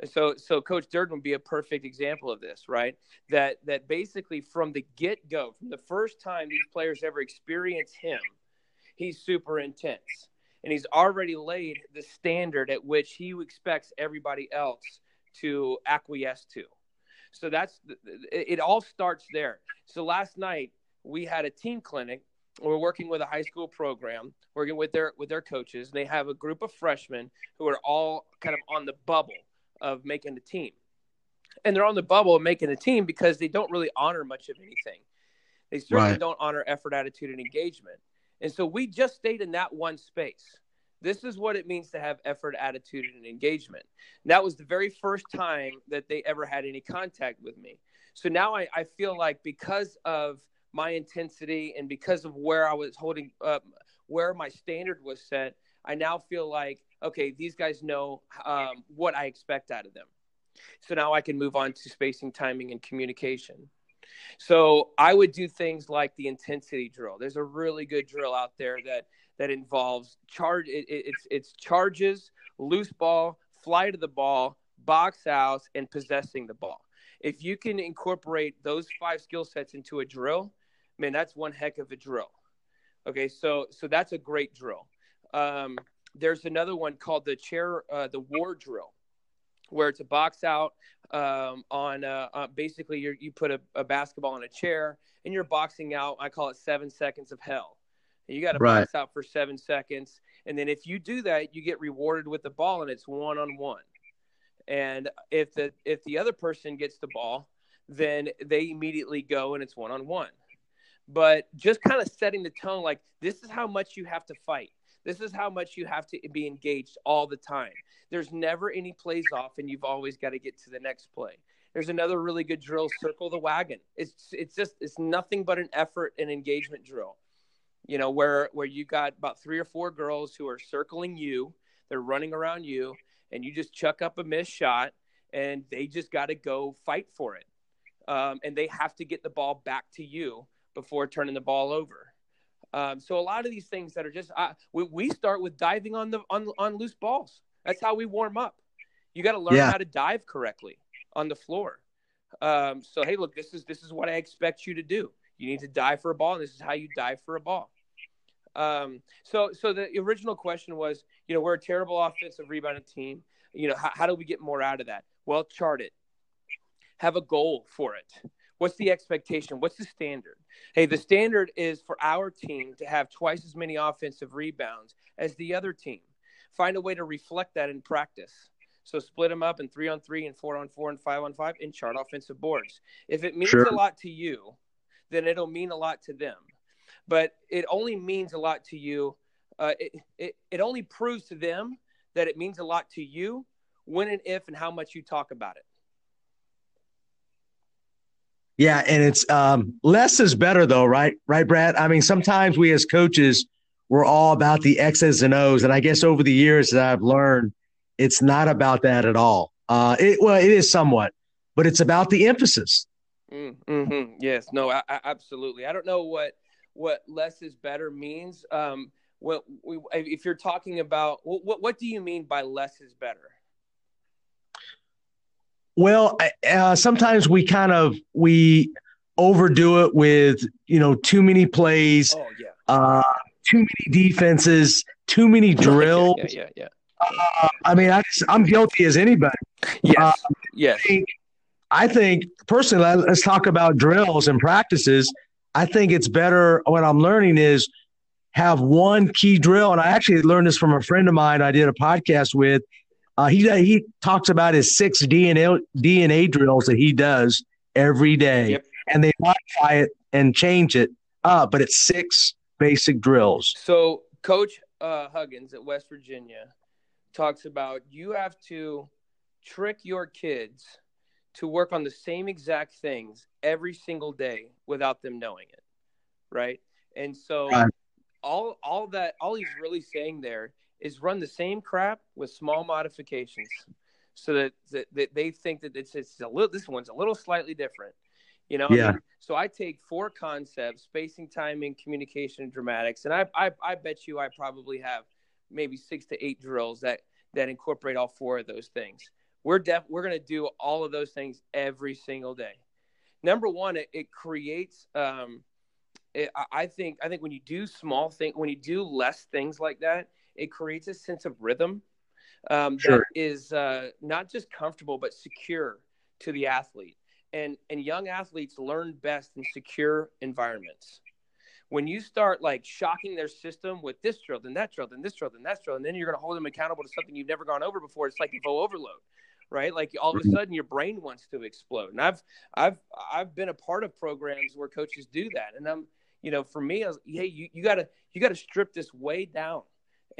So, so Coach Durden would be a perfect example of this, right? That that basically from the get go, from the first time these players ever experience him, he's super intense and he's already laid the standard at which he expects everybody else to acquiesce to. So that's it all starts there. So last night we had a team clinic. We're working with a high school program, working with their with their coaches. They have a group of freshmen who are all kind of on the bubble of making the team. And they're on the bubble of making the team because they don't really honor much of anything. They certainly right. don't honor effort, attitude, and engagement. And so we just stayed in that one space. This is what it means to have effort, attitude, and engagement. And that was the very first time that they ever had any contact with me. So now I, I feel like because of my intensity and because of where I was holding up, where my standard was set, I now feel like, okay, these guys know um, what I expect out of them. So now I can move on to spacing, timing, and communication. So I would do things like the intensity drill. There's a really good drill out there that that involves charge. It, it, it's it's charges, loose ball, fly to the ball, box out, and possessing the ball. If you can incorporate those five skill sets into a drill, man, that's one heck of a drill. Okay, so so that's a great drill. Um, there's another one called the chair, uh, the war drill, where it's a box out um, on uh, uh, basically you put a, a, basketball on a chair and you're boxing out. I call it seven seconds of hell. And you got to right. box out for seven seconds, and then if you do that, you get rewarded with the ball, and it's one on one. And if the if the other person gets the ball, then they immediately go and it's one on one. But just kind of setting the tone, like this is how much you have to fight. This is how much you have to be engaged all the time. There's never any plays off, and you've always got to get to the next play. There's another really good drill, circle the wagon. It's it's just it's nothing but an effort and engagement drill. You know, where where you got about three or four girls who are circling you, they're running around you, and you just chuck up a missed shot, and they just got to go fight for it, um, and they have to get the ball back to you before turning the ball over. Um, so a lot of these things that are just uh, we, we start with diving on the on, on loose balls. That's how we warm up. You got to learn yeah. how to dive correctly on the floor. Um, so hey, look, this is this is what I expect you to do. You need to dive for a ball, and this is how you dive for a ball. Um, so so the original question was, you know, we're a terrible offensive rebounding team. You know, how, how do we get more out of that? Well, chart it. Have a goal for it. What's the expectation? What's the standard? Hey, the standard is for our team to have twice as many offensive rebounds as the other team. Find a way to reflect that in practice. So split them up in three on three and four on four and five on five and chart offensive boards. If it means sure. a lot to you, then it'll mean a lot to them. But it only means a lot to you. Uh, it, it, it only proves to them that it means a lot to you when and if and how much you talk about it. Yeah, and it's um, less is better though, right? Right, Brad. I mean, sometimes we as coaches we're all about the X's and O's, and I guess over the years that I've learned, it's not about that at all. Uh, it well, it is somewhat, but it's about the emphasis. Mm, mm-hmm. Yes, no, I, I, absolutely. I don't know what what less is better means. Um, what we, if you're talking about what what do you mean by less is better? Well, uh, sometimes we kind of we overdo it with you know too many plays, oh, yeah. uh, too many defenses, too many drills. Yeah, yeah, yeah. Uh, I mean, I, am guilty as anybody. Yes, uh, yes. I I think personally, let's talk about drills and practices. I think it's better. What I'm learning is have one key drill, and I actually learned this from a friend of mine I did a podcast with. Uh, he he talks about his six DNA DNA drills that he does every day, yep. and they modify it and change it up, but it's six basic drills. So, Coach uh, Huggins at West Virginia talks about you have to trick your kids to work on the same exact things every single day without them knowing it, right? And so, right. all all that all he's really saying there is run the same crap with small modifications so that, that, that they think that it's, it's a little this one's a little slightly different you know? Yeah. I mean, so i take four concepts spacing timing communication and dramatics and I, I i bet you i probably have maybe six to eight drills that that incorporate all four of those things. We're def we're going to do all of those things every single day. Number one it, it creates um it, i think i think when you do small things when you do less things like that it creates a sense of rhythm um, sure. that is uh, not just comfortable but secure to the athlete. And and young athletes learn best in secure environments. When you start like shocking their system with this drill, then that drill, then this drill, then that drill, and then you're going to hold them accountable to something you've never gone over before. It's like info overload, right? Like all of a mm-hmm. sudden your brain wants to explode. And I've I've I've been a part of programs where coaches do that, and I'm you know, for me, I was, hey, you, you gotta you gotta strip this way down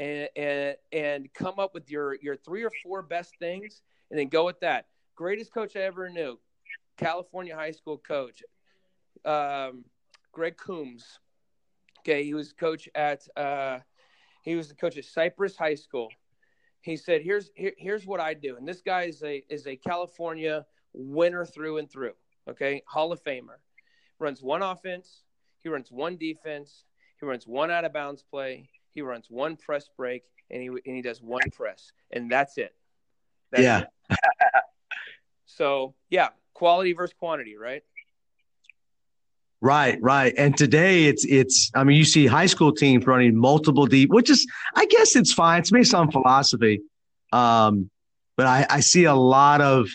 and and and come up with your your three or four best things and then go with that. Greatest coach I ever knew, California high school coach, um, Greg Coombs. Okay, he was coach at uh, he was the coach at Cypress High School. He said, "Here's here, here's what I do," and this guy is a is a California winner through and through. Okay, Hall of Famer, runs one offense, he runs one defense, he runs one out of bounds play, he runs one press break, and he and he does one press, and that's it. That's yeah. It. [LAUGHS] so yeah, quality versus quantity, right? Right, right. And today it's it's I mean you see high school teams running multiple deep, which is I guess it's fine. It's based on philosophy. Um, but I, I see a lot of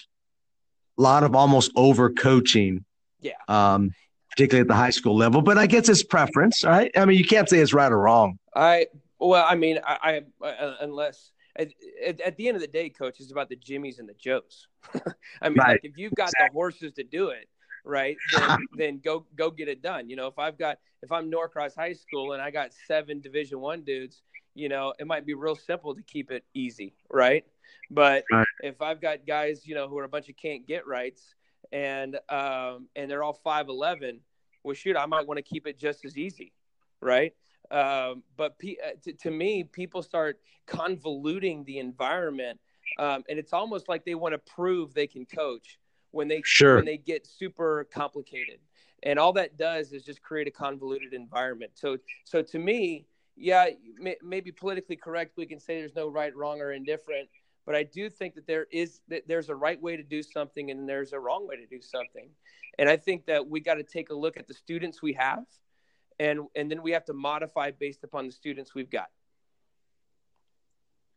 lot of almost over coaching. Yeah. Um, particularly at the high school level. But I guess it's preference, right? I mean you can't say it's right or wrong. I well, I mean I, I uh, unless at, at, at, the end of the day, coach, it's about the Jimmies and the Joes. [LAUGHS] I mean, right. like if you've got exactly. the horses to do it, right [LAUGHS] then, then go go get it done you know if i've got if i'm norcross high school and i got seven division one dudes you know it might be real simple to keep it easy right but right. if i've got guys you know who are a bunch of can't get rights and um and they're all 511 well shoot i might want to keep it just as easy right? Um but uh, to, to me people start convoluting the environment um, and it's almost like they want to prove they can coach when they sure. when they get super complicated. And all that does is just create a convoluted environment. So so to me yeah may, maybe politically correct we can say there's no right wrong or indifferent but i do think that there is that there's a right way to do something and there's a wrong way to do something and i think that we got to take a look at the students we have and and then we have to modify based upon the students we've got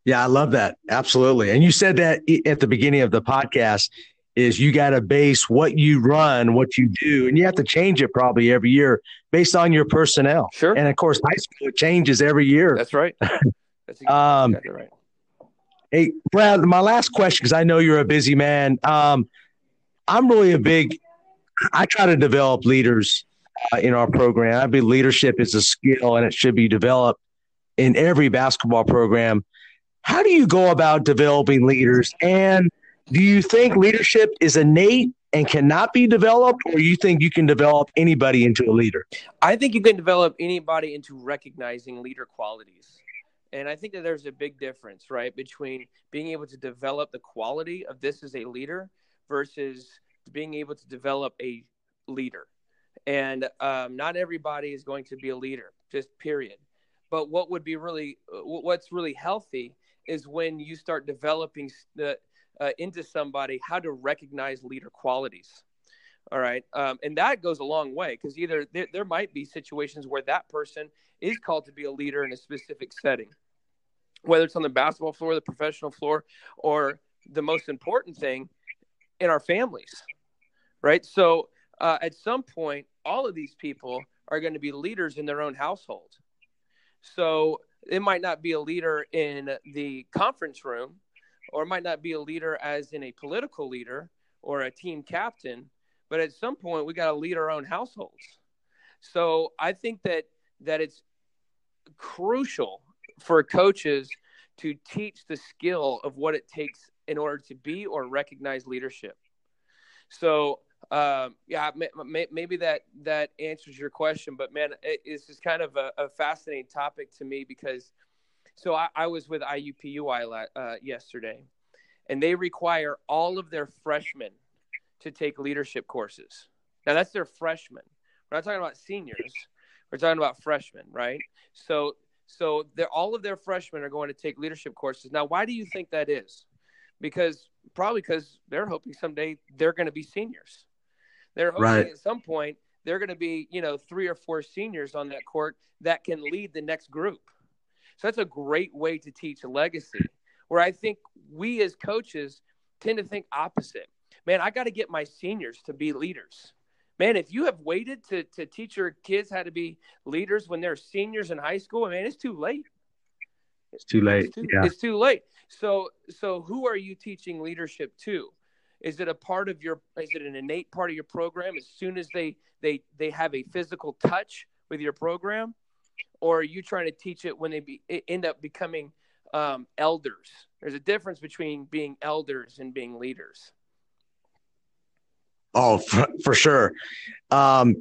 yeah, I love that. Absolutely. And you said that at the beginning of the podcast is you got to base what you run, what you do, and you have to change it probably every year based on your personnel. Sure. And of course, high school changes every year. That's right. [LAUGHS] That's exactly, um, right. Hey, Brad, my last question, because I know you're a busy man. Um, I'm really a big, I try to develop leaders uh, in our program. I believe leadership is a skill and it should be developed in every basketball program. How do you go about developing leaders? And do you think leadership is innate and cannot be developed, or you think you can develop anybody into a leader? I think you can develop anybody into recognizing leader qualities. And I think that there's a big difference, right, between being able to develop the quality of this as a leader versus being able to develop a leader. And um, not everybody is going to be a leader, just period. But what would be really, what's really healthy is when you start developing the uh, into somebody how to recognize leader qualities. All right. Um, and that goes a long way because either there, there might be situations where that person is called to be a leader in a specific setting, whether it's on the basketball floor, the professional floor, or the most important thing in our families. Right. So uh, at some point, all of these people are going to be leaders in their own household. So it might not be a leader in the conference room, or it might not be a leader as in a political leader or a team captain, but at some point we got to lead our own households. So I think that that it's crucial for coaches to teach the skill of what it takes in order to be or recognize leadership. So um, yeah, maybe that that answers your question, but man, it, this is kind of a, a fascinating topic to me because so I, I was with IUPUI uh, yesterday, and they require all of their freshmen to take leadership courses. Now that's their freshmen. We're not talking about seniors. We're talking about freshmen, right? So so they're all of their freshmen are going to take leadership courses. Now, why do you think that is? Because probably because they're hoping someday they're going to be seniors. They're hoping right. at some point they're going to be, you know, three or four seniors on that court that can lead the next group. So that's a great way to teach a legacy. Where I think we as coaches tend to think opposite. Man, I got to get my seniors to be leaders. Man, if you have waited to, to teach your kids how to be leaders when they're seniors in high school, man, it's too late. It's too late. It's too, yeah. it's too late. So, so who are you teaching leadership to? Is it a part of your? Is it an innate part of your program? As soon as they they they have a physical touch with your program, or are you trying to teach it when they be, end up becoming um, elders? There's a difference between being elders and being leaders. Oh, for, for sure. Um,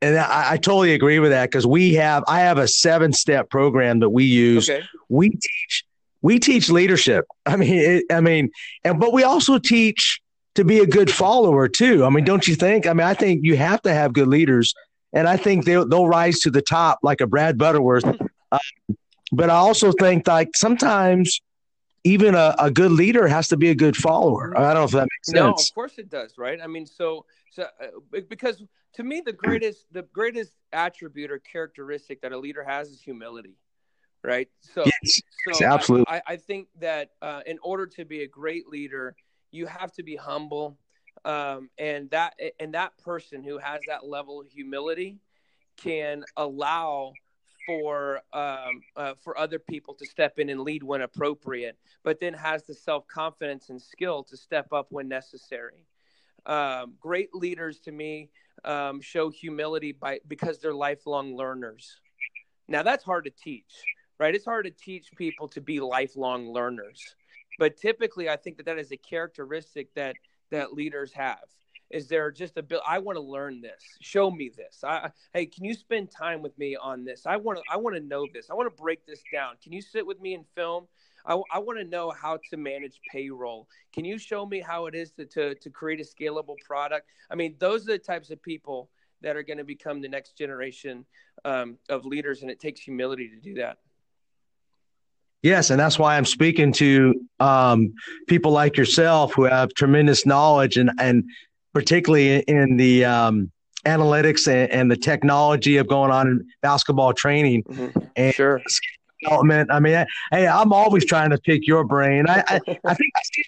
and I, I, totally agree with that because we have I have a seven step program that we use. Okay. We teach we teach leadership. I mean, it, I mean, and but we also teach to be a good follower too. I mean, don't you think? I mean, I think you have to have good leaders, and I think they'll they'll rise to the top like a Brad Butterworth. Uh, but I also think like sometimes even a, a good leader has to be a good follower. I don't know if that makes sense. No, of course it does, right? I mean, so so uh, because to me the greatest the greatest attribute or characteristic that a leader has is humility, right? So, yes, so absolutely. I, I, think that uh, in order to be a great leader, you have to be humble, um, and that and that person who has that level of humility can allow for um, uh, for other people to step in and lead when appropriate, but then has the self confidence and skill to step up when necessary. Um, great leaders to me um, show humility by because they're lifelong learners. Now that's hard to teach, right? It's hard to teach people to be lifelong learners, but typically I think that that is a characteristic that that leaders have is there just a bit i want to learn this show me this I, hey can you spend time with me on this i want to i want to know this i want to break this down can you sit with me and film I, I want to know how to manage payroll. Can you show me how it is to, to, to create a scalable product? I mean, those are the types of people that are going to become the next generation um, of leaders, and it takes humility to do that. Yes, and that's why I'm speaking to um, people like yourself who have tremendous knowledge and and particularly in the um, analytics and, and, the technology of going on in basketball training mm-hmm. and sure. development. I mean, I, hey, I'm always trying to pick your brain. I, I, I think I see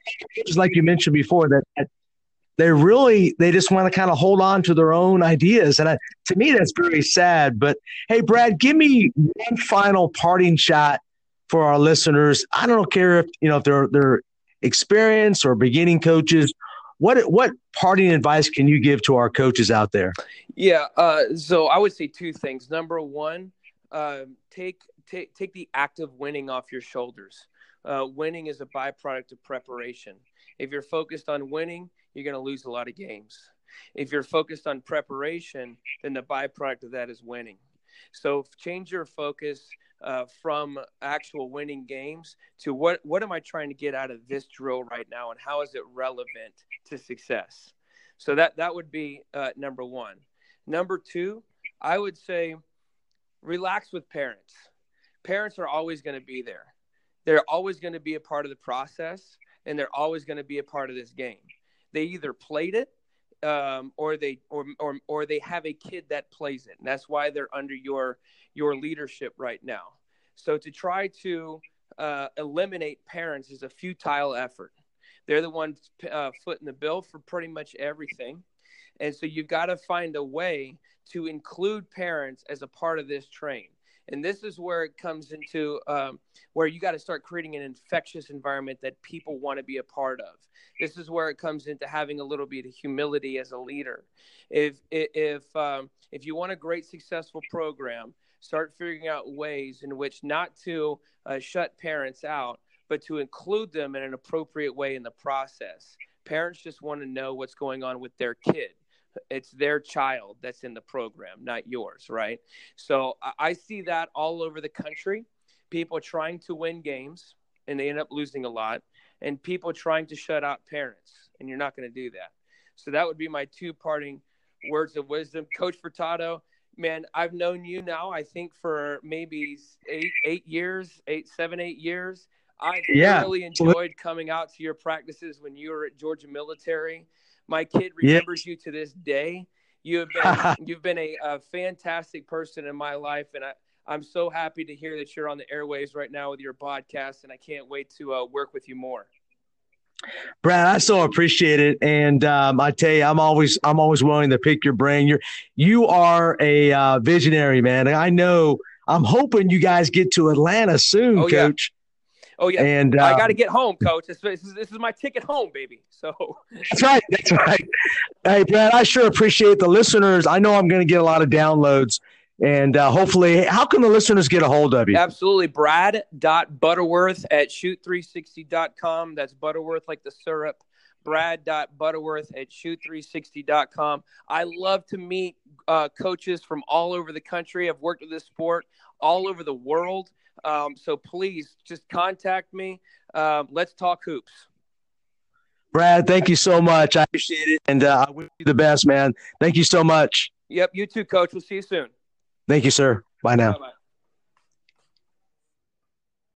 just like you mentioned before that, that they really they just want to kind of hold on to their own ideas, and I, to me that's very sad. But hey, Brad, give me one final parting shot for our listeners. I don't care if you know if they're they're experienced or beginning coaches what what parting advice can you give to our coaches out there? Yeah, uh, so I would say two things. Number one, uh, take take take the act of winning off your shoulders. Uh, winning is a byproduct of preparation. If you're focused on winning, you're going to lose a lot of games. If you're focused on preparation, then the byproduct of that is winning. So change your focus uh, from actual winning games to what what am I trying to get out of this drill right now, and how is it relevant to success? So that that would be uh, number one. Number two, I would say relax with parents. Parents are always going to be there. They're always going to be a part of the process, and they're always going to be a part of this game. They either played it um, or they or, or or they have a kid that plays it. And that's why they're under your your leadership right now. So to try to uh, eliminate parents is a futile effort. They're the ones uh, footing the bill for pretty much everything. And so you've got to find a way to include parents as a part of this train. And this is where it comes into um, where you got to start creating an infectious environment that people want to be a part of. This is where it comes into having a little bit of humility as a leader. If if um, if you want a great successful program, start figuring out ways in which not to uh, shut parents out, but to include them in an appropriate way in the process. Parents just want to know what's going on with their kid. It's their child that's in the program, not yours, right? So I see that all over the country. People trying to win games and they end up losing a lot, and people trying to shut out parents, and you're not going to do that. So that would be my two parting words of wisdom. Coach Furtado, man, I've known you now, I think for maybe eight, eight years, eight, seven, eight years. I yeah. really enjoyed coming out to your practices when you were at Georgia Military. My kid remembers you to this day. You have been [LAUGHS] you've been a, a, fantastic person in my life, and I, I'm so happy to hear that you're on the airways right now with your podcast, and I can't wait to uh, work with you more. Brad, I so appreciate it, and um, I tell you, I'm always I'm always willing to pick your brain. You're you are a uh, visionary, man. I know. I'm hoping you guys get to Atlanta soon, oh, Coach. Yeah. Oh yeah, and uh, I got to get home, Coach. This, this, is, this is my ticket home, baby. So [LAUGHS] that's right. That's right. Hey, Brad, I sure appreciate the listeners. I know I'm going to get a lot of downloads And uh, hopefully, how can the listeners get a hold of you? Absolutely. Brad.butterworth at shoot360.com. That's Butterworth like the syrup. Brad.butterworth at shoot360.com. I love to meet uh, coaches from all over the country. I've worked with this sport all over the world. Um, so please just contact me. Um, let's talk hoops. Brad, thank you so much. I appreciate it. And uh, I wish you the best, man. Thank you so much. Yep. You too, coach. We'll see you soon. Thank you, sir. Bye now. Bye-bye.